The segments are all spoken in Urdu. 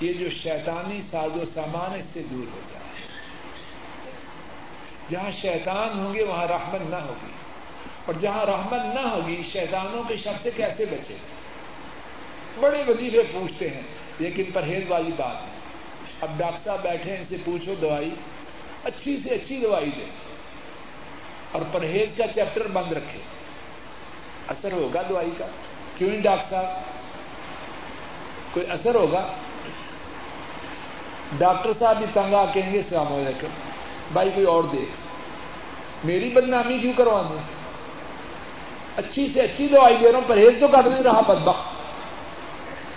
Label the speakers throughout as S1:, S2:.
S1: یہ جو شیطانی ساز و سامان اس سے دور ہو جائے۔ جہاں شیطان ہوں گے، وہاں رحمت نہ ہوگی۔ اور جہاں رحمت نہ ہوگی، شیطانوں کے شخص سے کیسے بچے؟ بڑے وظیفے پوچھتے ہیں، لیکن پرہیز والی بات ہے۔ اب ڈاکٹر صاحب بیٹھے ہیں، ان سے پوچھو دوائی۔ اچھی سے اچھی دوائی دے اور پرہیز کا چیپٹر بند رکھے۔ اثر ہوگا دوائی کا؟ کیوں نہیں ڈاکٹر صاحب؟ کوئی اثر ہوگا؟ ڈاکٹر صاحب بھی تنگا کہیں گے، السلام علیکم، بھائی کوئی اور دیکھ۔ میری بدنامی کیوں کروا دوں اچھی سے اچھی دوائی دے رہا ہوں، پرہیز تو کر نہیں رہا بدبخت۔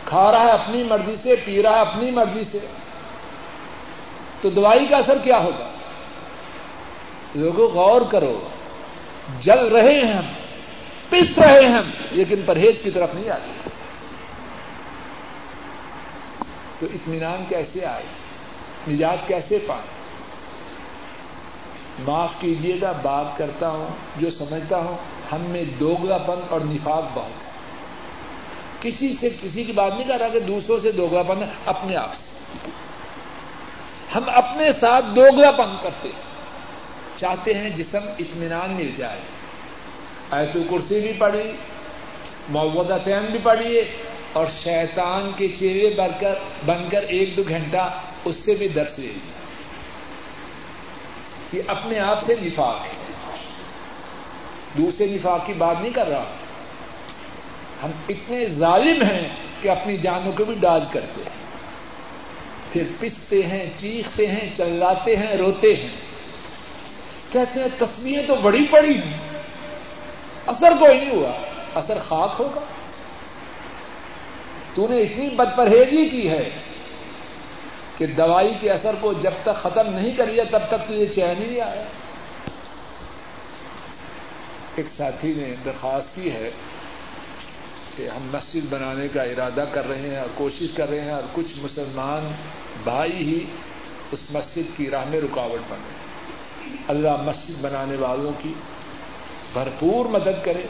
S1: کھا رہا ہے اپنی مرضی سے، پی رہا ہے اپنی مرضی سے۔ تو دوائی کا اثر کیا ہوگا؟ لوگوں، غور کرو۔ جل رہے ہیں ہم، پس رہے ہیں ہم، لیکن پرہیز کی طرف نہیں آتے۔ تو اطمینان کیسے آئے؟ نجات کیسے پائے معاف کیجیے گا بات کرتا ہوں، جو سمجھتا ہوں، ہم میں دوگلا پن اور نفاق بہت ہے۔ کسی سے کسی کی بات نہیں کر رہا کہ دوسروں سے دوگلا پن ہے، اپنے آپ سے۔ ہم اپنے ساتھ دوگلا پن کرتے ہیں۔ چاہتے ہیں جسم اطمینان مل جائے۔ ایت کرسی بھی پڑھی محبت تین بھی پڑھیے، اور شیطان کے چہرے بن کر بن کر ایک دو گھنٹہ اس سے بھی درس لے لیا یہ اپنے آپ سے نفاق ہے۔ دوسرے نفاق کی بات نہیں کر رہا۔ ہم اتنے ظالم ہیں کہ اپنی جانوں کو بھی ڈاج کرتے ہیں۔ پھر پستے ہیں، چیختے ہیں، چلاتے ہیں، روتے ہیں۔ کہتے ہیں تصویریں تو بڑی پڑی ہیں۔ اثر کوئی نہیں ہوا۔ اثر خاک ہوگا۔ تو نے اتنی بد پرہیزی کی ہے۔ کہ دوائی کے اثر کو جب تک ختم نہیں کر لیا تب تک تجھے چین نہیں آیا۔ ایک ساتھی نے درخواست کی ہے کہ ہم مسجد بنانے کا ارادہ کر رہے ہیں اور کوشش کر رہے ہیں اور کچھ مسلمان بھائی ہی اس مسجد کی راہ میں رکاوٹ بن رہے ہیں۔ اللہ مسجد بنانے والوں کی بھرپور مدد کرے۔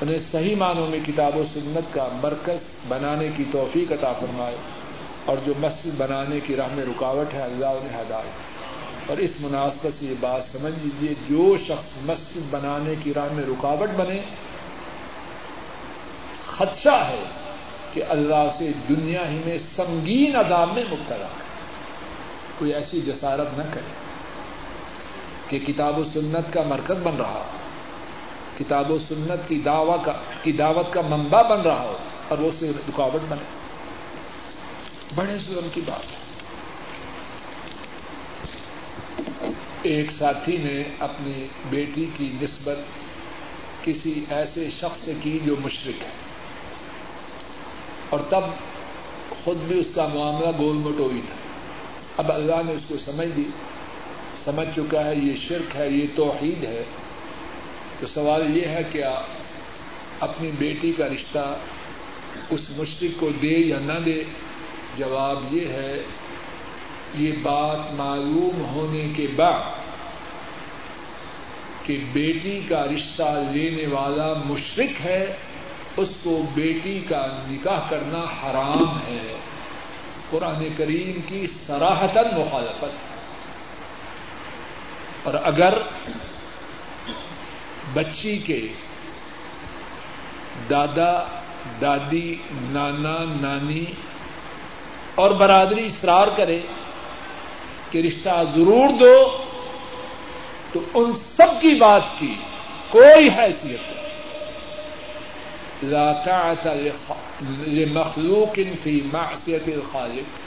S1: انہیں صحیح معنوں میں کتاب و سنت کا مرکز بنانے کی توفیق عطا فرمائے۔ اور جو مسجد بنانے کی راہ میں رکاوٹ ہے، اللہ انہیں ہدایت اور اس مناسبت سے یہ بات سمجھ لیجیے جو شخص مسجد بنانے کی راہ میں رکاوٹ بنے، خدشہ ہے کہ اللہ سے دنیا ہی میں سنگین عذاب میں مبتلا ہے۔ کوئی ایسی جسارت نہ کرے کہ کتاب و سنت کا مرکز بن رہا ہو، کتاب و سنت کی کی دعوت کا منبع بن رہا ہو اور وہ سے رکاوٹ بنے۔ بڑے ظلم کی بات ہے۔ ایک ساتھی نے اپنی بیٹی کی نسبت کسی ایسے شخص سے کی جو مشرق ہے۔ اور تب خود بھی اس کا معاملہ گول مٹوئی تھا۔ اب اللہ نے اس کو سمجھ دی۔ سمجھ چکا ہے یہ شرک ہے، یہ توحید ہے۔ تو سوال یہ ہے کہ اپنی بیٹی کا رشتہ اس مشرق کو دے یا نہ دے؟ جواب یہ ہے یہ بات معلوم ہونے کے بعد کہ بیٹی کا رشتہ لینے والا مشرق ہے، اس کو بیٹی کا نکاح کرنا حرام ہے۔ قرآن کریم کی سراہتن مخالفت۔ اور اگر بچی کے دادا، دادی، نانا، نانی اور برادری اصرار کرے کہ رشتہ ضرور دو، تو ان سب کی بات کی کوئی حیثیت نہیں۔ مخلوق فی معصیت الخالق،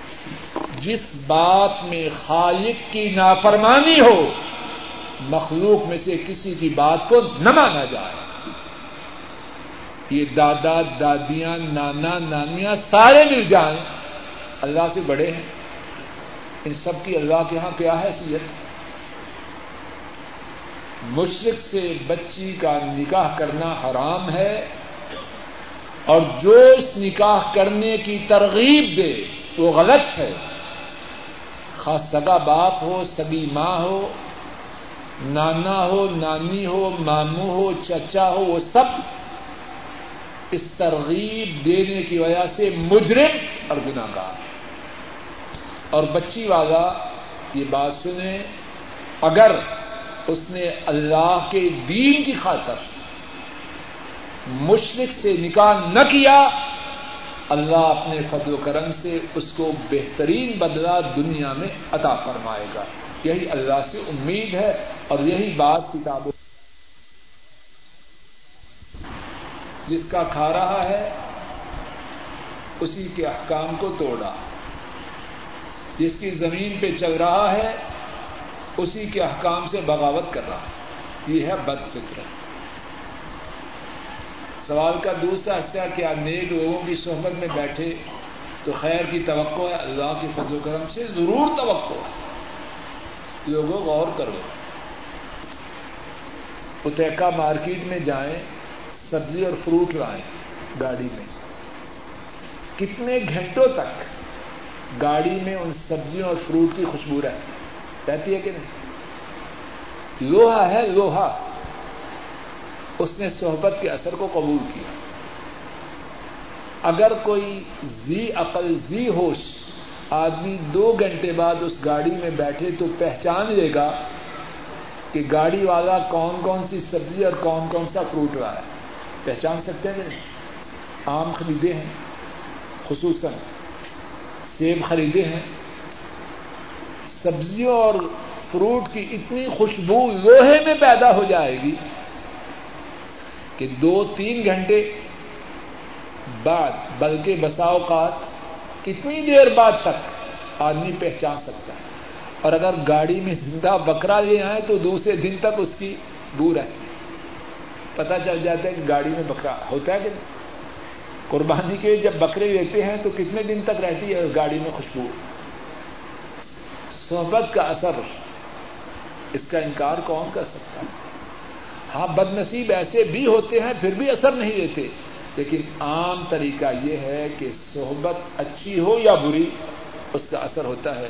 S1: جس بات میں خالق کی نافرمانی ہو، مخلوق میں سے کسی کی بات کو نہ مانا جائے۔ یہ دادا، دادیاں، نانا، نانیاں سارے مل جائیں۔ اللہ سے بڑے ہیں۔ ان سب کی اللہ کے یہاں کیا حیثیت؟ مشرق سے بچی کا نکاح کرنا حرام ہے اور جو اس نکاح کرنے کی ترغیب دے وہ غلط ہے۔ خاص سگا باپ ہو، سگی ماں ہو، نانا ہو، نانی ہو، ماموں ہو، چچا ہو، وہ سب اس ترغیب دینے کی وجہ سے مجرم اور گناگار اور بچی والا یہ بات سنے اگر اس نے اللہ کے دین کی خاطر مشرق سے نکاح نہ کیا، اللہ اپنے فضل و کرم سے اس کو بہترین بدلا دنیا میں عطا فرمائے گا۔ یہی اللہ سے امید ہے اور یہی بات کتابوں جس کا کھا رہا ہے، اسی کے احکام کو توڑا۔ جس کی زمین پہ چل رہا ہے، اسی کے احکام سے بغاوت کر رہا یہ ہے بد فکر۔ سوال کا دوسرا حصہ، کیا نیک لوگوں کی صحبت میں بیٹھے تو خیر کی توقع ہے، اللہ کے فضل و کرم سے ضرور توقع ہے۔ لوگوں غور کرو۔ اتحکا مارکیٹ میں جائیں، سبزی اور فروٹ لائیں گاڑی میں۔ کتنے گھنٹوں تک گاڑی میں ان سبزیوں اور فروٹ کی خوشبو رہتی رہتی ہے کہ نہیں؟ لوہا ہے لوہا۔ اس نے صحبت کے اثر کو قبول کیا۔ اگر کوئی زی عقل، زی ہوش آدمی دو گھنٹے بعد اس گاڑی میں بیٹھے تو پہچان لے گا کہ گاڑی والا کون کون سی سبزی اور کون کون سا فروٹ رہا ہے۔ پہچان سکتے ہیں نہیں؟ آم خریدے ہیں، خصوصاً۔ سیب خریدے ہیں سبزیوں اور فروٹ کی اتنی خوشبو لوہے میں پیدا ہو جائے گی کہ دو تین گھنٹے بعد، بلکہ بسا اوقات کتنی دیر بعد تک آدمی پہچان سکتا ہے۔ اور اگر گاڑی میں زندہ بکرا لے آئے تو دوسرے دن تک اس کی بو رہتی پتا چل جاتا ہے کہ گاڑی میں بکرا ہوتا ہے کہ نہیں۔ قربانی کے جب بکرے لیتے ہیں تو کتنے دن تک رہتی ہے گاڑی میں خوشبو؟ صحبت کا اثر، اس کا انکار کون کر سکتا ہے؟ ہاں بد نصیب ایسے بھی ہوتے ہیں، پھر بھی اثر نہیں دیتے لیکن عام طریقہ یہ ہے کہ صحبت اچھی ہو یا بری، اس کا اثر ہوتا ہے۔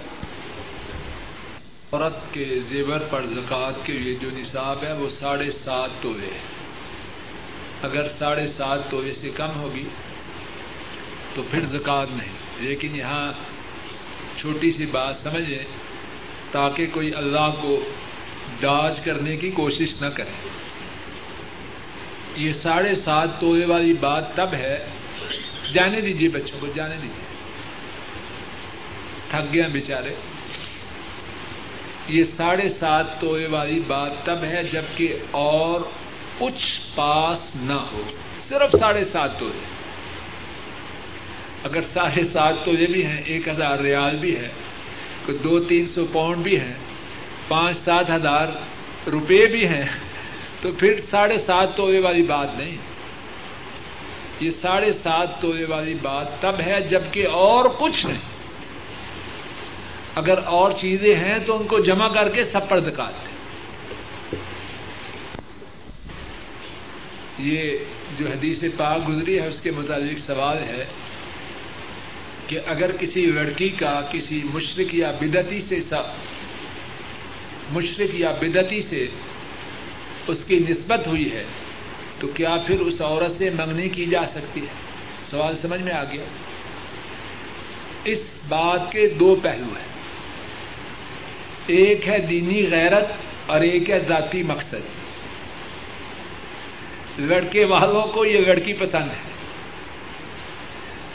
S1: عورت کے زیور پر زکوٰۃ کے لیے جو نصاب ہے، وہ ساڑھے سات توے۔ ہے اگر ساڑھے سات توے سے کم ہوگی تو پھر زکوٰۃ نہیں۔ لیکن یہاں چھوٹی سی بات سمجھیں تاکہ کوئی اللہ کو ڈاج کرنے کی کوشش نہ کرے۔ یہ ساڑھے سات توے والی بات تب ہے۔ جانے دیجیے بچوں کو، جانے دیجیے تھک گیا بیچارے۔ یہ ساڑھے سات توے والی بات تب ہے جبکہ اور کچھ پاس نہ ہو۔ صرف ساڑھے سات توے۔ اگر ساڑھے سات توے بھی ہیں، ایک ہزار ریال بھی ہے کوئی دو تین سو پاؤنڈ بھی ہیں، پانچ سات ہزار روپے بھی ہیں، تو پھر ساڑھے سات توے والی بات نہیں۔ یہ ساڑھے سات توے والی بات تب ہے جبکہ اور کچھ نہیں۔ اگر اور چیزیں ہیں تو ان کو جمع کر کے سب پر دکھاتے یہ جو حدیث پاک گزری ہے، اس کے متعلق سوال ہے۔ کہ اگر کسی لڑکی کا، کسی مشرق یا بدتی سے مشرق یا بدتی سے اس کی نسبت ہوئی ہے، تو کیا پھر اس عورت سے منگنی کی جا سکتی ہے؟ سوال سمجھ میں آ گیا؟ اس بات کے دو پہلو ہیں۔ ایک ہے دینی غیرت اور ایک ہے ذاتی مقصد۔ لڑکے والوں کو یہ لڑکی پسند ہے۔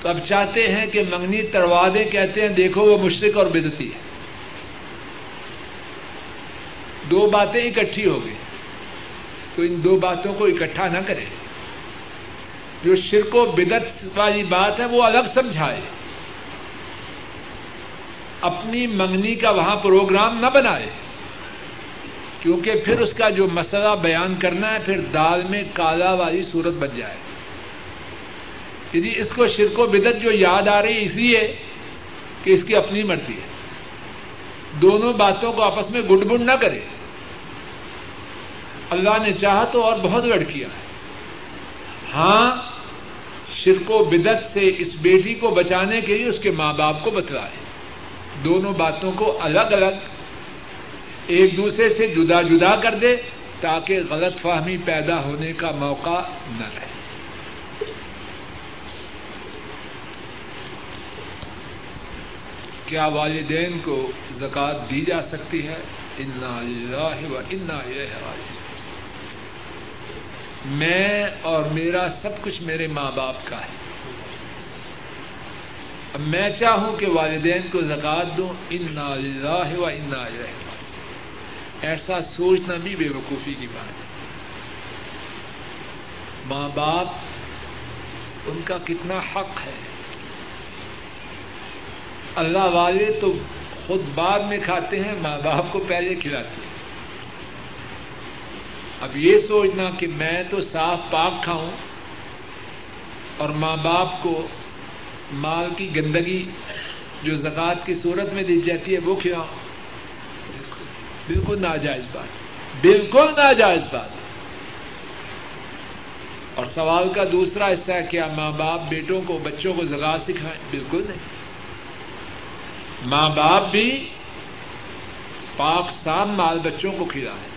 S1: تو اب چاہتے ہیں کہ منگنی تروا دیں کہتے ہیں دیکھو وہ مشرق اور بدتی ہے۔ دو باتیں اکٹھی ہو گئی۔ تو ان دو باتوں کو اکٹھا نہ کرے۔ جو شرک و بدت والی بات ہے، وہ الگ سمجھائے۔ اپنی منگنی کا وہاں پروگرام نہ بنائے۔ کیونکہ پھر اس کا جو مسئلہ بیان کرنا ہے، پھر دال میں کالا والی صورت بن جائے۔ یعنی اس کو شرک و بدت جو یاد آ رہی اس لیے کہ اس کی اپنی مرضی ہے۔ دونوں باتوں کو آپس میں گڈ بڈ نہ کرے۔ اللہ نے چاہا تو اور بہت لڑکیاں ہیں ہاں شرک و بدت سے اس بیٹی کو بچانے کے لیے اس کے ماں باپ کو بتلائے۔ دونوں باتوں کو الگ الگ ایک دوسرے سے جدا جدا کر دے تاکہ غلط فہمی پیدا ہونے کا موقع نہ رہے۔ کیا والدین کو زکوٰۃ دی جا سکتی ہے؟ انا اللہ و انا میں اور میرا سب کچھ میرے ماں باپ کا ہے۔ اب میں چاہوں کہ والدین کو زکات دوں۔ انا اللہ و انا ایسا سوچنا بھی بے وقوفی کی بات ہے۔ ماں باپ، ان کا کتنا حق ہے؟ اللہ والے تو خود بعد میں کھاتے ہیں، ماں باپ کو پہلے کھلاتے ہیں۔ اب یہ سوچنا کہ میں تو صاف پاک کھاؤں اور ماں باپ کو مال کی گندگی جو زکات کی صورت میں دی جاتی ہے، وہ کھلاؤں۔ بالکل ناجائز بات۔ بالکل ناجائز بات۔ اور سوال کا دوسرا حصہ ہے، کیا ماں باپ بیٹوں کو، بچوں کو زکات سکھائیں؟ بالکل نہیں۔ ماں باپ بھی پاک سام مال بچوں کو کھلائیں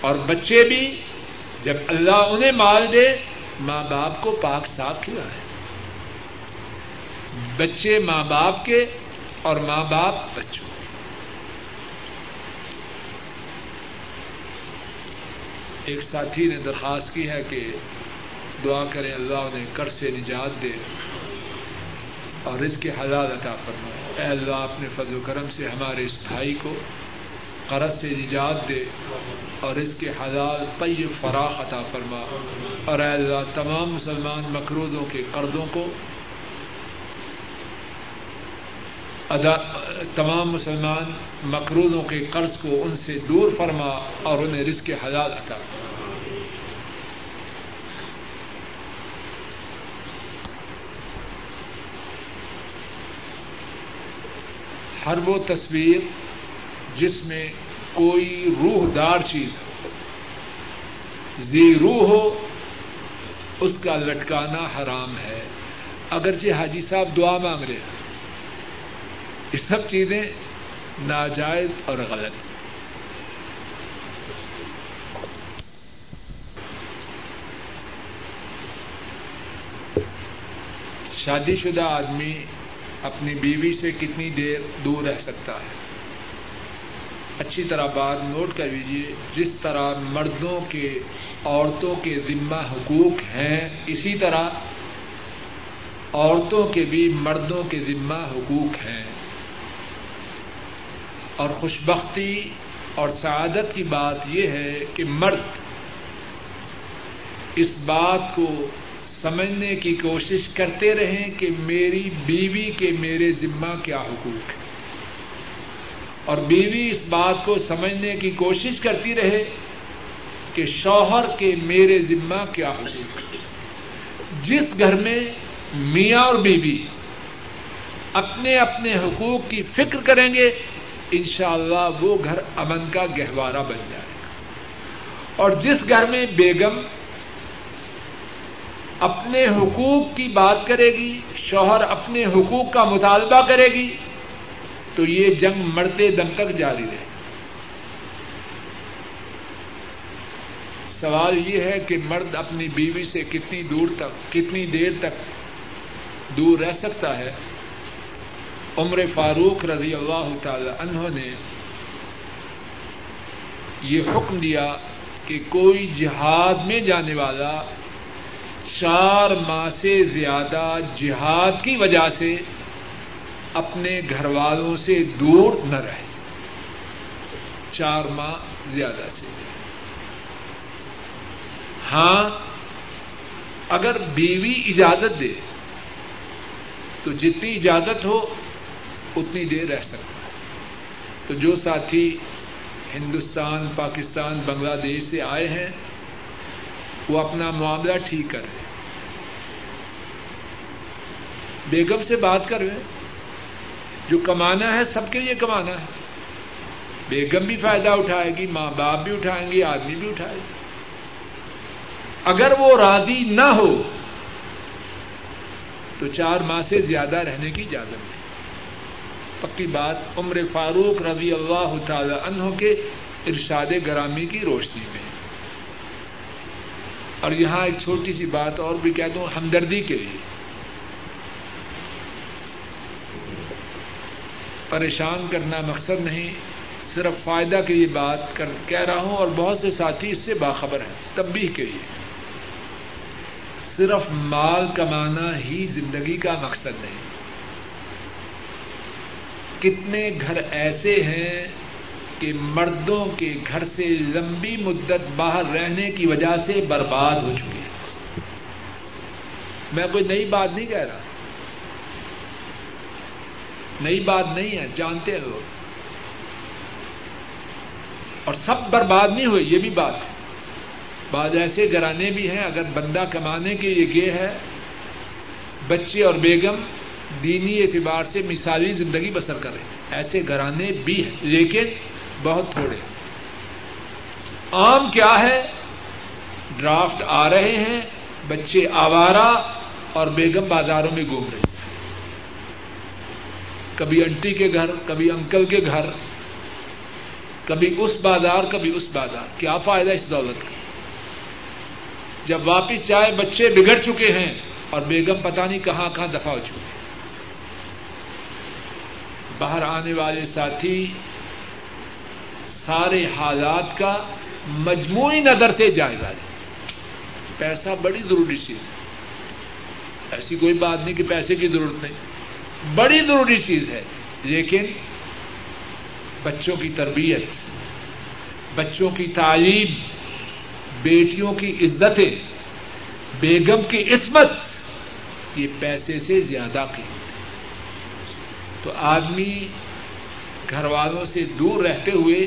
S1: اور بچے بھی جب اللہ انہیں مال دے، ماں باپ کو پاک صاف کھلائیں بچے ماں باپ کے اور ماں باپ بچوں۔ ایک ساتھی نے درخواست کی ہے کہ دعا کریں اللہ انہیں کر سے نجات دے اور اس کے حلال عطا فرمائے۔ اے اللہ اپنے فضل و کرم سے ہمارے اس بھائی کو قرض سے نجات دے اور اس کے حلال طیب فراخ عطا فرما۔ اور اے اللہ، تمام مسلمان مقروضوں کے قرضوں کو ادا، تمام مسلمان مقروضوں کے قرض کو ان سے دور فرما اور انہیں رزق حلال عطا ہر وہ تصویر جس میں کوئی روح دار چیز ہو۔ زی روح ہو، اس کا لٹکانا حرام ہے۔ اگرچہ حاجی صاحب دعا مانگ رہے ہیں۔ یہ سب چیزیں ناجائز اور غلط۔ شادی شدہ آدمی اپنی بیوی سے کتنی دیر دور رہ سکتا ہے۔ اچھی طرح بات نوٹ کر لیجیے جس طرح مردوں کے، عورتوں کے ذمہ حقوق ہیں، اسی طرح عورتوں کے بھی مردوں کے ذمہ حقوق ہیں۔ اور خوشبختی اور سعادت کی بات یہ ہے کہ مرد اس بات کو سمجھنے کی کوشش کرتے رہیں کہ میری بیوی کے میرے ذمہ کیا حقوق ہے۔ اور بیوی اس بات کو سمجھنے کی کوشش کرتی رہے کہ شوہر کے میرے ذمہ کیا حقوق ہے۔ جس گھر میں میاں اور بیوی اپنے اپنے حقوق کی فکر کریں گے، انشاءاللہ وہ گھر امن کا گہوارہ بن جائے گا۔ اور جس گھر میں بیگم اپنے حقوق کی بات کرے گی، شوہر اپنے حقوق کا مطالبہ کرے گی، تو یہ جنگ مرتے دم تک جاری رہے سوال یہ ہے کہ مرد اپنی بیوی سے کتنی دور تک، کتنی دیر تک دور رہ سکتا ہے؟ عمر فاروق رضی اللہ تعالی عنہ نے یہ حکم دیا کہ کوئی جہاد میں جانے والا چار ماہ سے زیادہ جہاد کی وجہ سے اپنے گھر والوں سے دور نہ رہے۔ چار ماہ زیادہ سے۔ ہاں اگر بیوی اجازت دے، تو جتنی اجازت ہو، اتنی دیر رہ سکتا ہے۔ تو جو ساتھی ہندوستان، پاکستان، بنگلہ دیش سے آئے ہیں، وہ اپنا معاملہ ٹھیک کر رہے ہیں بیگم سے بات کر رہے ہیں۔ جو کمانا ہے، سب کے لیے کمانا ہے۔ بیگم بھی فائدہ اٹھائے گی، ماں باپ بھی اٹھائیں گے، آدمی بھی اٹھائے گی۔ اگر وہ راضی نہ ہو، تو چار ماہ سے زیادہ رہنے کی اجازت ہے پکی بات، عمر فاروق رضی اللہ تعالی عنہ کے ارشاد گرامی کی روشنی میں۔ اور یہاں ایک چھوٹی سی بات اور بھی کہہ دوں، ہمدردی کے لیے۔ پریشان کرنا مقصد نہیں، صرف فائدہ کے لیے بات کر کہہ رہا ہوں اور بہت سے ساتھی اس سے باخبر ہیں تبدیح کے لیے۔ صرف مال کمانا ہی زندگی کا مقصد نہیں۔ کتنے گھر ایسے ہیں کہ مردوں کے گھر سے لمبی مدت باہر رہنے کی وجہ سے برباد ہو چکے ہیں۔ میں کوئی نئی بات نہیں کہہ رہا۔ نئی بات نہیں ہے، جانتے ہیں لوگ۔ اور سب برباد نہیں ہوئے، یہ بھی بات ہے۔ بعض ایسے گرانے بھی ہیں، اگر بندہ کمانے کے لیے گئے ہے، بچے اور بیگم دینی اعتبار سے مثالی زندگی بسر کر رہے ایسے گرانے بھی ہیں، لیکن بہت تھوڑے۔ عام کیا ہے؟ ڈرافٹ آ رہے ہیں، بچے آوارہ اور بیگم بازاروں میں گھوم رہے ہیں۔ کبھی انٹی کے گھر، کبھی انکل کے گھر، کبھی اس بازار، کبھی اس بازار۔ کیا فائدہ اس دولت کا؟ جب واپس چاہے بچے بگڑ چکے ہیں اور بیگم پتہ نہیں کہاں کہاں دفاع ہو چکے ہیں۔ باہر آنے والے ساتھی سارے حالات کا مجموعی نظر سے جائزہ لیں پیسہ بڑی ضروری چیز ہے۔ ایسی کوئی بات نہیں کہ پیسے کی ضرورت نہیں۔ بڑی ضروری چیز ہے۔ لیکن بچوں کی تربیت، بچوں کی تعلیم، بیٹیوں کی عزتیں، بیگم کی عصمت، یہ پیسے سے زیادہ کی تو آدمی گھر والوں سے دور رہتے ہوئے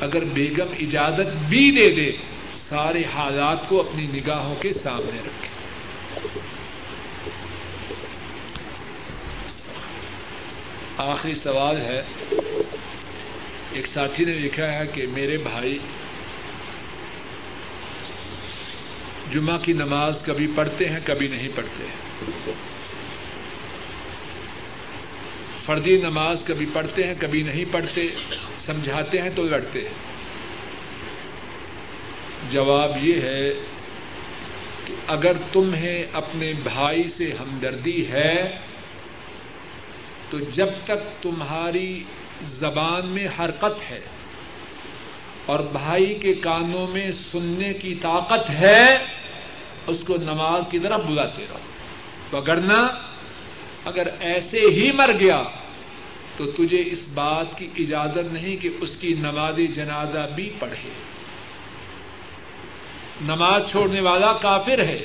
S1: اگر بیگم اجازت بھی دے دے، سارے حالات کو اپنی نگاہوں کے سامنے رکھے۔ آخری سوال ہے۔ ایک ساتھی نے لکھا ہے کہ میرے بھائی جمعہ کی نماز کبھی پڑھتے ہیں، کبھی نہیں پڑھتے۔ ہیں فردی نماز کبھی پڑھتے ہیں، کبھی نہیں پڑھتے، سمجھاتے ہیں تو لڑتے ہیں۔ جواب یہ ہے کہ اگر تمہیں اپنے بھائی سے ہمدردی ہے تو جب تک تمہاری زبان میں حرکت ہے اور بھائی کے کانوں میں سننے کی طاقت ہے، اس کو نماز کی طرف بلاتے رہو۔ پگڑنا اگر ایسے ہی مر گیا تو تجھے اس بات کی اجازت نہیں کہ اس کی نماز جنازہ بھی پڑھے۔ نماز چھوڑنے والا کافر ہے۔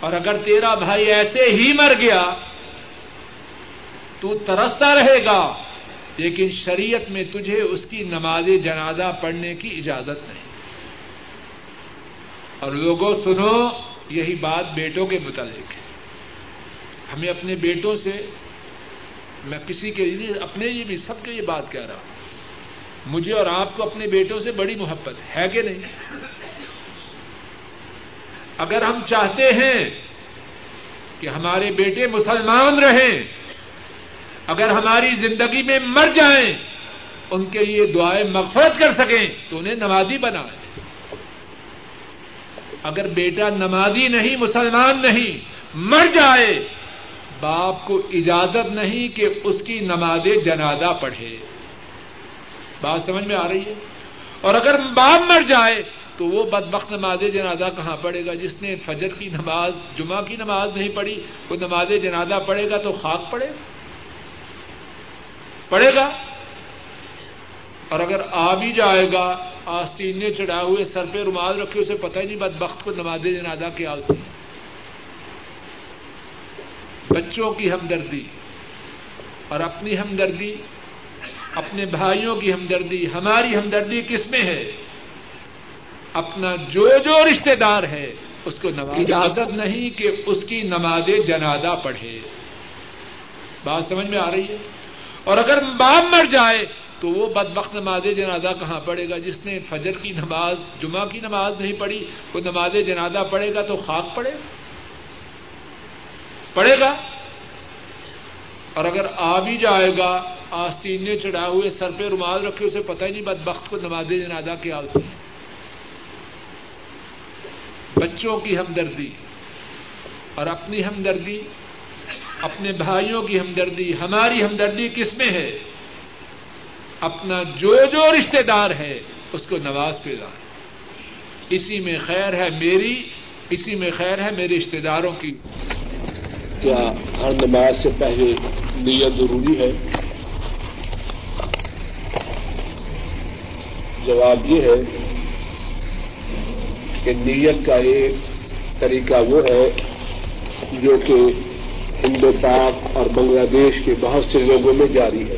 S1: اور اگر تیرا بھائی ایسے ہی مر گیا تو ترستا رہے گا۔ لیکن شریعت میں تجھے اس کی نماز جنازہ پڑھنے کی اجازت نہیں۔ اور لوگوں، سنو، یہی بات بیٹوں کے متعلق ہے۔ ہمیں اپنے بیٹوں سے، میں کسی کے لیے، اپنے لیے بھی، سب کے لیے بات کہہ رہا ہوں۔ مجھے اور آپ کو اپنے بیٹوں سے بڑی محبت ہے کہ نہیں؟ اگر ہم چاہتے ہیں کہ ہمارے بیٹے مسلمان رہیں اگر ہماری زندگی میں مر جائیں، ان کے لیے دعائیں مغفرت کر سکیں، تو انہیں نمازی بنائیں۔ اگر بیٹا نمازی نہیں، مسلمان نہیں، مر جائے، باپ کو اجازت نہیں کہ اس کی نماز جنازہ پڑھے۔ بات سمجھ میں آ رہی ہے؟ اور اگر باپ مر جائے، تو وہ بد وقت نماز جنازہ کہاں پڑے گا؟ جس نے فجر کی نماز، جمعہ کی نماز نہیں پڑھی، وہ نماز جنازہ پڑھے گا تو خاک پڑے پڑے گا؟ اور اگر آ بھی جائے گا آستین نے چڑھائے ہوئے، سر پہ رومال رکھے، اسے پتہ ہی نہیں بد وقت کو نماز جنازہ کیا ہوتی ہے۔ بچوں کی ہمدردی، اور اپنی ہمدردی، اپنے بھائیوں کی ہمدردی، ہماری ہمدردی کس میں ہے؟ اپنا جو جو رشتے دار ہے، اس کو نماز اجازت نہیں کہ اس کی نماز جنازہ پڑھے۔ بات سمجھ میں آ رہی ہے؟ اور اگر باپ مر جائے تو وہ بد وقت نماز جنازہ کہاں پڑے گا؟ جس نے فجر کی نماز، جمعہ کی نماز نہیں پڑھی، وہ نماز جنازہ پڑے گا تو خاک پڑے؟ گا پڑے گا؟ اور اگر آ بھی جائے گا آستین نے ہوئے، سر پہ رومال رکھے، اسے پتہ ہی نہیں بد بخت کو نماز جنازہ کیا ہوتی ہے۔ بچوں کی ہمدردی اور اپنی ہمدردی اپنے بھائیوں کی ہمدردی، ہماری ہمدردی کس میں ہے؟ اپنا جو جو رشتے دار ہے، اس کو نواز پہ لائیں اسی میں خیر ہے میری، اسی میں خیر ہے میرے رشتے داروں کی۔
S2: کیا ہر نماز سے پہلے نیت ضروری ہے؟ جواب یہ ہے کہ نیت کا ایک طریقہ وہ ہے جو کہ ہندو پاک اور بنگلہ دیش کے بہت سے لوگوں میں جاری ہے۔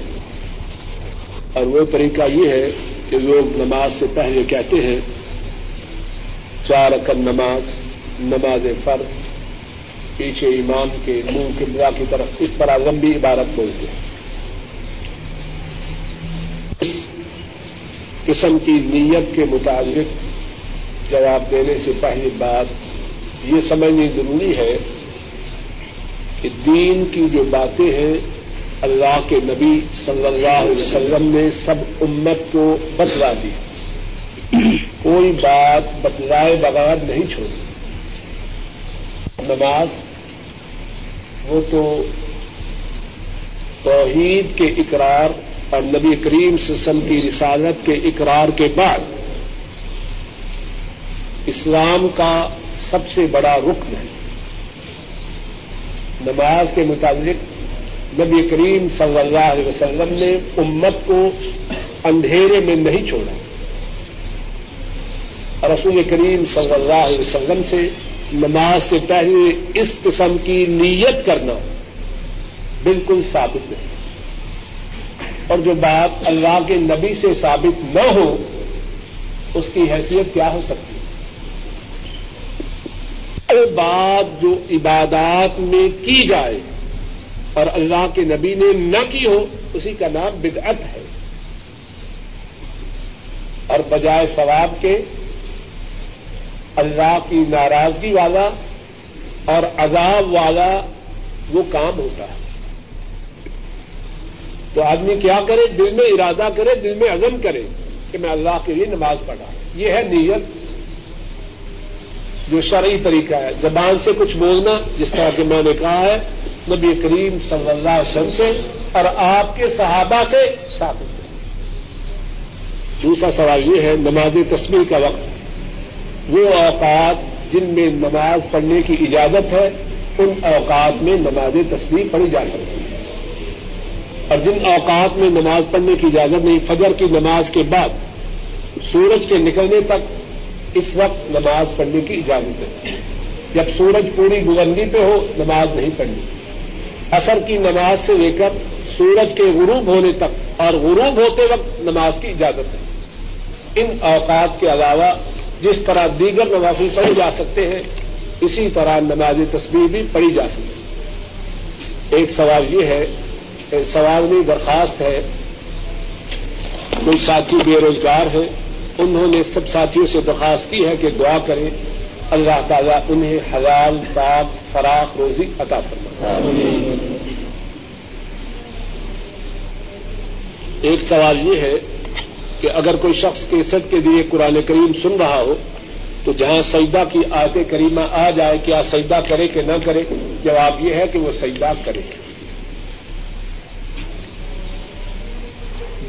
S2: اور وہ طریقہ یہ ہے کہ لوگ نماز سے پہلے کہتے ہیں، چار اکن نماز نماز فرض، پیچھے امام کے منہ قبلہ کی طرف، اس طرح لمبی عبارت بولتے ہیں۔ اس قسم کی نیت کے مطابق جواب دینے سے پہلی بات یہ سمجھنی ضروری ہے کہ دین کی جو باتیں ہیں، اللہ کے نبی صلی اللہ علیہ وسلم نے سب امت کو بتلا دی۔ کوئی بات بتلائے بغیر نہیں چھوڑی۔ نماز، وہ تو توحید کے اقرار اور نبی کریم سسم کی رسالت کے اقرار کے بعد اسلام کا سب سے بڑا رکن ہے۔ نماز کے مطابق نبی کریم صلی اللہ علیہ وسلم نے امت کو اندھیرے میں نہیں چھوڑا۔ رسول کریم صلی اللہ علیہ وسلم سے نماز سے پہلے اس قسم کی نیت کرنا بالکل ثابت نہیں۔ اور جو بات اللہ کے نبی سے ثابت نہ ہو، اس کی حیثیت کیا ہو سکتی؟ بات جو عبادات میں کی جائے اور اللہ کے نبی نے نہ کی ہو، اسی کا نام بدعت ہے۔ اور بجائے ثواب کے، اللہ کی ناراضگی والا اور عذاب والا وہ کام ہوتا ہے۔ تو آدمی کیا کرے؟ دل میں ارادہ کرے، دل میں عزم کرے کہ میں اللہ کے لیے نماز پڑھا۔ یہ ہے نیت۔ جو شرعی طریقہ ہے۔ زبان سے کچھ بولنا، جس طرح کہ میں نے کہا ہے، نبی کریم صلی اللہ علیہ وسلم سے اور آپ کے صحابہ سے ثابت دوسرا سوال یہ ہے، نماز تصویر کا وقت۔ وہ اوقات جن میں نماز پڑھنے کی اجازت ہے، ان اوقات میں نماز تصویر پڑھی جا سکتی ہے۔ اور جن اوقات میں نماز پڑھنے کی اجازت نہیں، فجر کی نماز کے بعد، سورج کے نکلنے تک اس وقت نماز پڑھنے کی اجازت ہے۔ جب سورج پوری بلندی پہ ہو، نماز نہیں پڑھنی۔ اثر کی نماز سے لے کر سورج کے غروب ہونے تک اور غروب ہوتے وقت نماز کی اجازت ہے۔ ان اوقات کے علاوہ جس طرح دیگر نوافل پڑھی جا سکتے ہیں، اسی طرح نماز تصویر بھی پڑھی جا سکتی ہے۔ ایک سوال یہ ہے، سوال میں درخواست ہے، کوئی ساتھی بے روزگار ہیں؟ انہوں نے سب ساتھیوں سے درخواست کی ہے کہ دعا کریں۔ اللہ تعالیٰ انہیں حلال، پاک، فراخ روزی عطا فرما ایک سوال یہ ہے کہ اگر کوئی شخص کیسٹ کے لیے قرآن کریم سن رہا ہو، تو جہاں سجدہ کی آیت کریمہ آ جائے کیا سجدہ کرے کہ نہ کرے جواب یہ ہے کہ وہ سجدہ کرے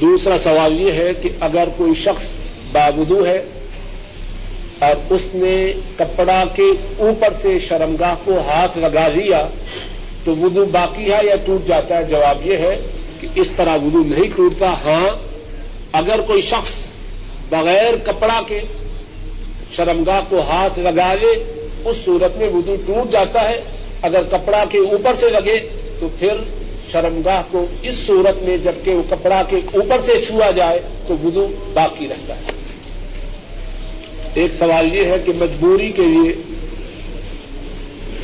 S2: دوسرا سوال یہ ہے کہ اگر کوئی شخص باودو ہے اور اس نے کپڑا کے اوپر سے شرمگاہ کو ہاتھ لگا لیا تو ودو باقی ہے یا ٹوٹ جاتا ہے؟ جواب یہ ہے کہ اس طرح ودو نہیں ٹوٹتا۔ ہاں اگر کوئی شخص بغیر کپڑا کے شرمگاہ کو ہاتھ لگا لے، اس صورت میں ودو ٹوٹ جاتا ہے۔ اگر کپڑا کے اوپر سے لگے تو پھر شرمگاہ کو اس صورت میں جبکہ وہ کپڑا کے اوپر سے چھوا جائے تو ودو باقی رہتا ہے۔ ایک سوال یہ ہے کہ مجبوری کے لیے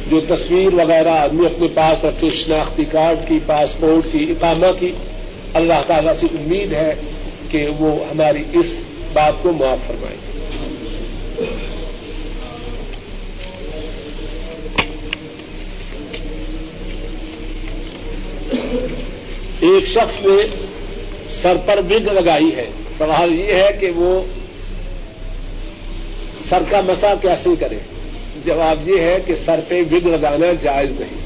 S2: جو تصویر وغیرہ آدمی اپنے پاس رکھے، شناختی کارڈ کی، پاسپورٹ کی، اقامہ کی، اللہ تعالیٰ سے امید ہے کہ وہ ہماری اس بات کو معاف فرمائیں ایک شخص نے سر پر وگ لگائی ہے۔ سوال یہ ہے کہ وہ سر کا مسا کیسے کرے؟ جواب یہ ہے کہ سر پہ وگ لگانا جائز نہیں۔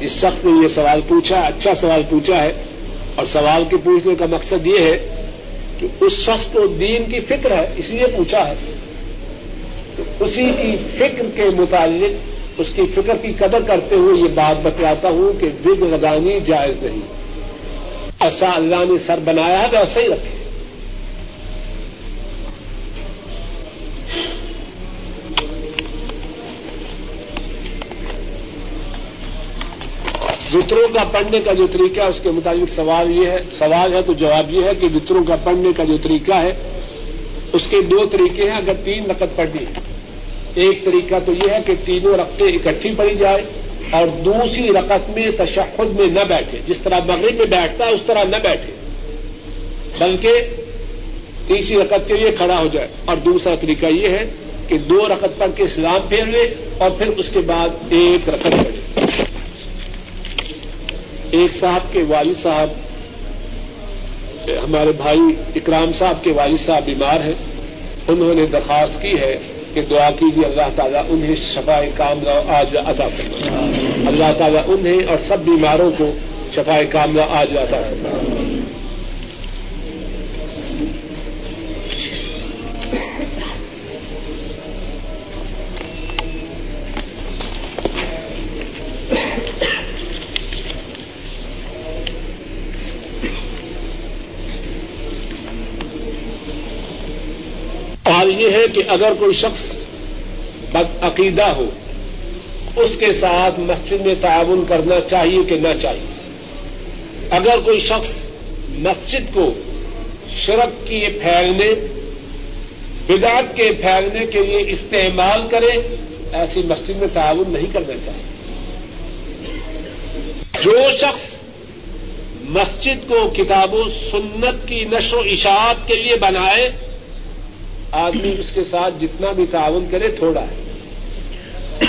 S2: اس شخص نے یہ سوال پوچھا اچھا سوال پوچھا ہے، اور سوال کے پوچھنے کا مقصد یہ ہے کہ اس شخص کو دین کی فکر ہے، اس لیے پوچھا ہے۔ تو اسی کی فکر کے متعلق، اس کی فکر کی قدر کرتے ہوئے یہ بات بتلاتا ہوں کہ ود لگانی جائز نہیں۔ ایسا اللہ نے سر بنایا ہے، ویسا ہی رکھے۔ وطروں کا پڑھنے کا جو طریقہ ہے، اس کے مطابق سوال یہ ہے، سوال ہے تو جواب یہ ہے کہ وطروں کا پڑھنے کا جو طریقہ ہے، اس کے دو طریقے ہیں اگر تین رقط پڑھنی ہے۔ ایک طریقہ تو یہ ہے کہ تینوں رقطیں اکٹھی پڑھی جائے اور دوسری رقط میں تشخد میں نہ بیٹھے۔ جس طرح مغرب میں بیٹھتا ہے، اس طرح نہ بیٹھے۔ بلکہ تیسری رقط کے لیے کھڑا ہو جائے۔ اور دوسرا طریقہ یہ ہے کہ دو رقط پڑھ کے اسلام پھیر لے اور پھر اس کے بعد ایک رقط پڑھے۔ ایک صاحب کے والد صاحب، ہمارے بھائی اکرام صاحب کے والد صاحب بیمار ہیں۔ انہوں نے درخواست کی ہے کہ دعا کیجیے اللہ تعالیٰ انہیں شفا کام آج عطا کرنا اللہ تعالیٰ انہیں اور سب بیماروں کو شفا کام آج عطا کرنا یہ ہے کہ اگر کوئی شخص عقیدہ ہو، اس کے ساتھ مسجد میں تعاون کرنا چاہیے کہ نہ چاہیے؟ اگر کوئی شخص مسجد کو شرک کی پھیلنے بدعت کے پھیلنے کے لیے استعمال کرے، ایسی مسجد میں تعاون نہیں کرنا چاہیے۔ جو شخص مسجد کو کتاب و سنت کی نشر و اشاعت کے لیے بنائے آدمی اس کے ساتھ جتنا بھی تعاون کرے تھوڑا ہے۔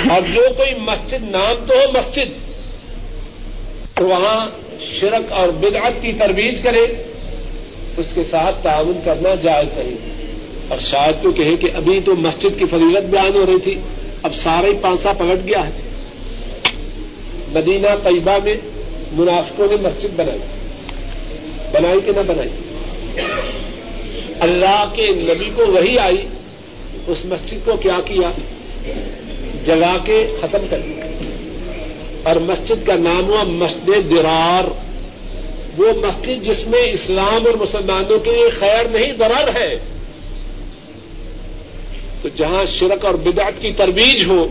S2: اور جو کوئی مسجد نام تو ہو مسجد، تو وہاں شرک اور بدعت کی ترویج کرے، اس کے ساتھ تعاون کرنا جائز نہیں۔ اور شاید تو کہے کہ ابھی تو مسجد کی فضیلت بیان ہو رہی تھی، اب سارا ہی پانسا پلٹ گیا ہے۔ مدینہ طیبہ میں منافقوں نے مسجد بنائی۔ بنائی کہ نہ بنائی؟ اللہ کے نبی کو وہی آئی، اس مسجد کو کیا کیا؟ جگا کے ختم کر دیا۔ اور مسجد کا نام ہوا مسجد درار۔ وہ مسجد جس میں اسلام اور مسلمانوں کے لیے خیر نہیں درار ہے۔ تو جہاں شرک اور بدعت کی ترویج ہو،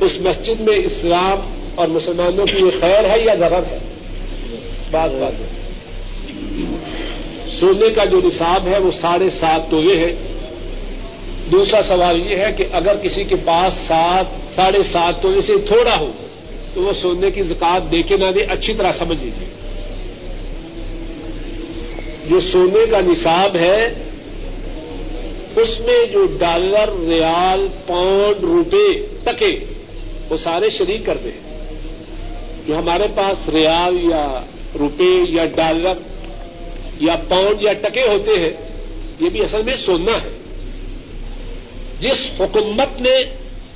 S2: اس مسجد میں اسلام اور مسلمانوں کے لیے خیر ہے یا ضرر ہے؟ بات بات۔ ہے سونے کا جو نصاب ہے وہ ساڑھے سات تو یہ ہے۔ دوسرا سوال یہ ہے کہ اگر کسی کے پاس سات، ساڑھے سات تو سے تھوڑا ہو، تو وہ سونے کی زکات دے کے نہ دے، اچھی طرح سمجھ لیجیے جو سونے کا نصاب ہے، اس میں جو ڈالر، ریال، پاؤنڈ، روپے ٹکے، وہ سارے شریک کرتے ہیں جو ہمارے پاس ریال یا روپے یا ڈالر یا پاؤنڈ یا ٹکے ہوتے ہیں، یہ بھی اصل میں سونا ہے۔ جس حکومت نے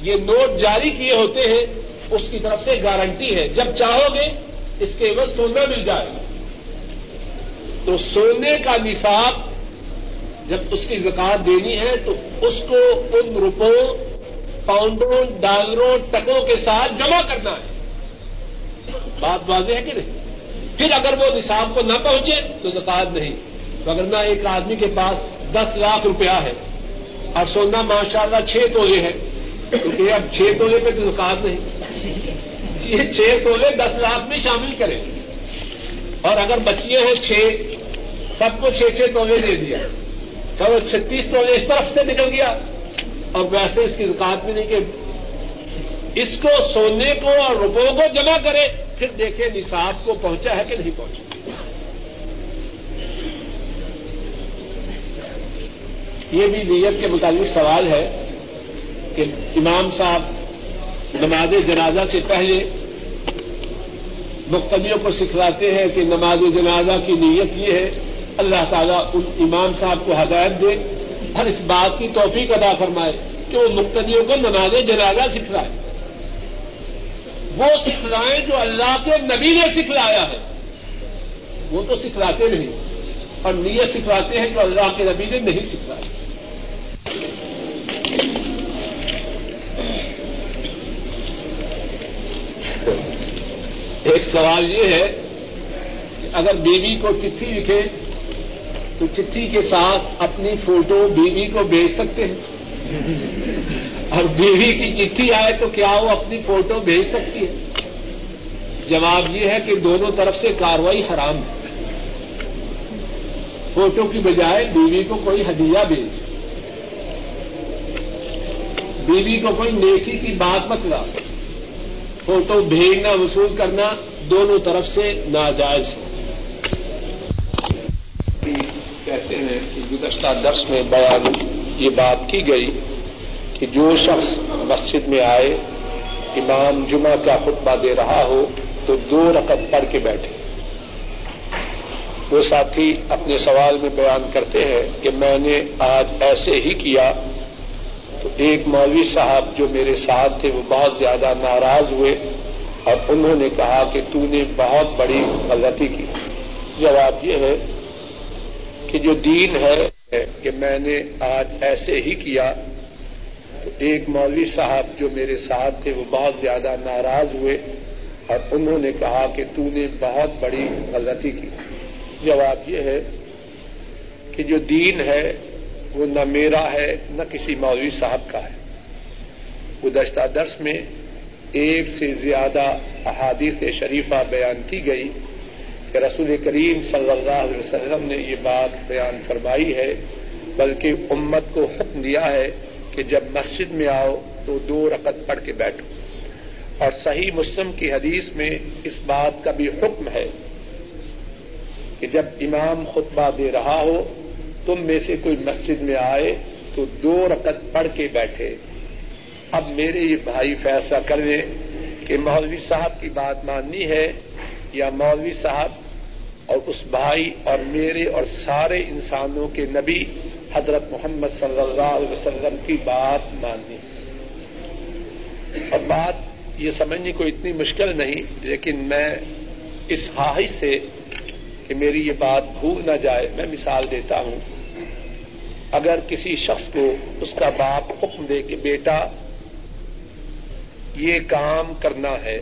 S2: یہ نوٹ جاری کیے ہوتے ہیں، اس کی طرف سے گارنٹی ہے۔ جب چاہو گے، اس کے عوض سونا مل جائے گا۔ تو سونے کا نصاب، جب اس کی زکات دینی ہے، تو اس کو ان روپوں، پاؤنڈوں، ڈالروں، ٹکوں کے ساتھ جمع کرنا ہے۔ بات واضح ہے کہ نہیں؟ پھر اگر وہ نصاب کو نہ پہنچے تو زکات نہیں۔ تو اگر نہ ایک آدمی کے پاس دس لاکھ روپیہ ہے، اور سونا ماشاء اللہ چھ تولے ہے کیونکہ اب چھ تولے پہ تو زکات نہیں۔ یہ چھ تولے دس لاکھ میں شامل کریں۔ اور اگر بچیاں ہیں چھ، سب کو چھ چھ تولے دے دیا۔ چلو چھتیس تولے اس طرف سے نکل گیا۔ اور ویسے اس کی زکات بھی نہیں کہ اس کو سونے کو اور روپوں کو جمع کرے۔ پھر دیکھیں نصاب کو پہنچا ہے کہ نہیں پہنچا۔ یہ بھی نیت کے متعلق سوال ہے کہ امام صاحب نماز جنازہ سے پہلے مقتدیوں کو سکھلاتے ہیں کہ نماز جنازہ کی نیت یہ ہے، اللہ تعالیٰ ان امام صاحب کو ہدایت دے ہر اس بات کی توفیق ادا فرمائے کہ وہ مقتدیوں کو نماز جنازہ سکھلائے۔ وہ سکھلائیں جو اللہ کے نبی نے سکھلایا ہے۔ وہ تو سکھلاتے نہیں۔ اور نیت سکھلاتے ہیں جو اللہ کے نبی نے نہیں سکھلایا ایک سوال یہ ہے کہ اگر بیوی کو چٹھی لکھے تو چٹھی کے ساتھ اپنی فوٹو بیوی کو بھیج سکتے ہیں؟ اور بیوی کی چٹھی آئے تو کیا وہ اپنی فوٹو بھیج سکتی ہے؟ جواب یہ ہے کہ دونوں طرف سے کاروائی حرام ہے۔ فوٹو کی بجائے بیوی کو کوئی ہدیہ بھیج۔ بیوی کو کوئی نیکی کی بات متلا فوٹو بھیجنا، وصول کرنا دونوں طرف سے ناجائز ہے۔ کہتے ہیں کہ گزشتہ درس میں بیان یہ بات کی گئی کہ جو شخص مسجد میں آئے، امام جمعہ کا خطبہ دے رہا ہو، تو دو رقط پڑھ کے بیٹھے۔ وہ ساتھی اپنے سوال میں بیان کرتے ہیں کہ میں نے آج ایسے ہی کیا، تو ایک مولوی صاحب جو میرے ساتھ تھے، وہ بہت زیادہ ناراض ہوئے اور انہوں نے کہا کہ تو نے بہت بڑی غلطی کی۔ جواب یہ ہے کہ جو دین ہے کہ میں نے آج ایسے ہی کیا تو ایک مولوی صاحب جو میرے ساتھ تھے وہ بہت زیادہ ناراض ہوئے اور انہوں نے کہا کہ تو نے بہت بڑی غلطی کی۔ جواب یہ ہے کہ جو دین ہے وہ نہ میرا ہے، نہ کسی مولوی صاحب کا ہے۔ گزشتہ درس میں ایک سے زیادہ احادیث شریفہ بیان کی گئی۔ کہ رسول کریم صلی اللہ علیہ وسلم نے یہ بات بیان فرمائی ہے، بلکہ امت کو حکم دیا ہے کہ جب مسجد میں آؤ تو دو رقط پڑھ کے بیٹھو۔ اور صحیح مسلم کی حدیث میں اس بات کا بھی حکم ہے کہ جب امام خطبہ دے رہا ہو، تم میں سے کوئی مسجد میں آئے تو دو رقط پڑھ کے بیٹھے۔ اب میرے یہ بھائی فیصلہ کر لیں کہ مولوی صاحب کی بات ماننی ہے یا مولوی صاحب اور اس بھائی اور میرے اور سارے انسانوں کے نبی حضرت محمد صلی اللہ علیہ وسلم کی بات ماننی۔ اور بات یہ سمجھنے کو اتنی مشکل نہیں، لیکن میں اس خواہش سے کہ میری یہ بات بھول نہ جائے، میں مثال دیتا ہوں۔ اگر کسی شخص کو اس کا باپ حکم دے کہ بیٹا یہ کام کرنا ہے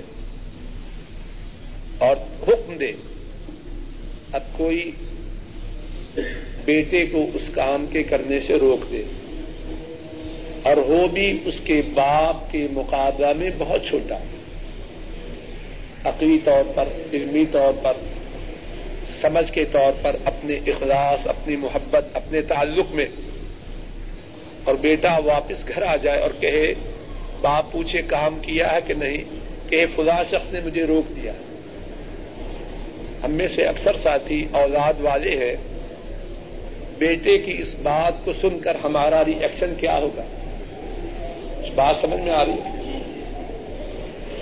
S2: اور حکم دے۔ اب کوئی بیٹے کو اس کام کے کرنے سے روک دے۔ اور وہ بھی اس کے باپ کے مقابلہ میں بہت چھوٹا۔ عقلی طور پر، علمی طور پر، سمجھ کے طور پر اپنے اخلاص، اپنی محبت، اپنے تعلق میں۔ اور بیٹا واپس گھر آ جائے اور کہے، باپ پوچھے کام کیا ہے کہ نہیں؟ کہ فلا شخص نے مجھے روک دیا۔ ہم میں سے اکثر ساتھی اولاد والے ہیں۔ بیٹے کی اس بات کو سن کر ہمارا ری ایکشن کیا ہوگا؟ اس بات سمجھ میں آ رہی ہے؟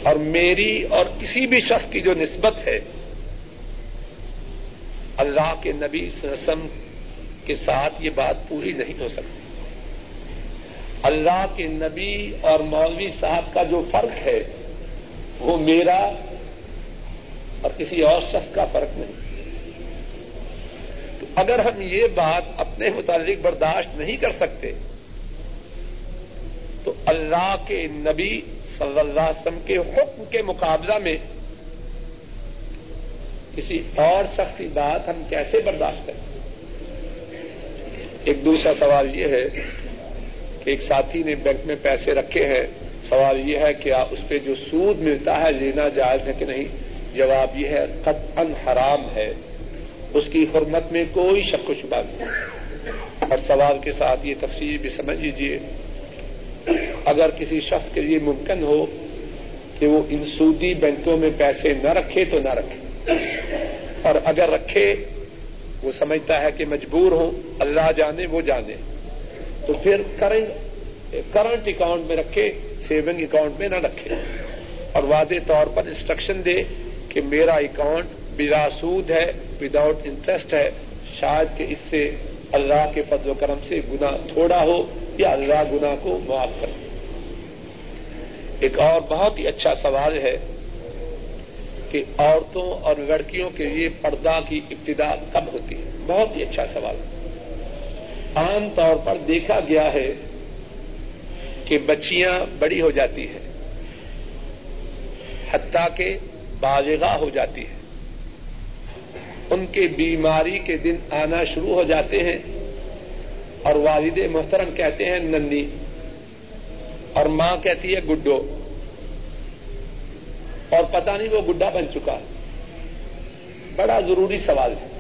S2: اور میری اور کسی بھی شخص کی جو نسبت ہے، اللہ کے نبی رسم کے ساتھ یہ بات پوری نہیں ہو سکتی۔ اللہ کے نبی اور مولوی صاحب کا جو فرق ہے، وہ میرا اور کسی اور شخص کا فرق نہیں۔ تو اگر ہم یہ بات اپنے متعلق برداشت نہیں کر سکتے، تو اللہ کے نبی صلی اللہ علیہ وسلم کے حکم کے مقابلہ میں کسی اور شخص کی بات ہم کیسے برداشت کریں؟ ایک دوسرا سوال یہ ہے کہ ایک ساتھی نے بینک میں پیسے رکھے ہیں۔ سوال یہ ہے کہ اس پہ جو سود ملتا ہے لینا جائز ہے کہ نہیں؟ جواب یہ ہے، قطعا حرام ہے۔ اس کی حرمت میں کوئی شک و شبہ نہیں۔ اور سوال کے ساتھ یہ تفصیل بھی سمجھ لیجیے اگر کسی شخص کے لیے ممکن ہو کہ وہ ان سودی بینکوں میں پیسے نہ رکھے تو نہ رکھے۔ اور اگر رکھے، وہ سمجھتا ہے کہ مجبور ہو، اللہ جانے، وہ جانے۔ تو پھر کرنٹ اکاؤنٹ میں رکھے، سیونگ اکاؤنٹ میں نہ رکھے۔ اور واضح طور پر انسٹرکشن دے کہ میرا اکاؤنٹ بلا سود ہے وداؤٹ انٹرسٹ ہے، شاید کہ اس سے اللہ کے فضل و کرم سے گنا تھوڑا ہو یا اللہ گنا کو معاف کر ایک اور بہت ہی اچھا سوال ہے
S3: کہ عورتوں اور لڑکیوں کے لیے پردہ کی ابتدا کب ہوتی ہے؟ بہت ہی اچھا سوال۔ عام طور پر دیکھا گیا ہے کہ بچیاں بڑی ہو جاتی ہیں، حتیٰ کہ بازگاہ ہو جاتی ہے ان کے بیماری کے دن آنا شروع ہو جاتے ہیں۔ اور والد محترم کہتے ہیں نندی اور ماں کہتی ہے، گڈو۔ اور پتہ نہیں وہ گڈا بن چکا۔ بڑا ضروری سوال ہے۔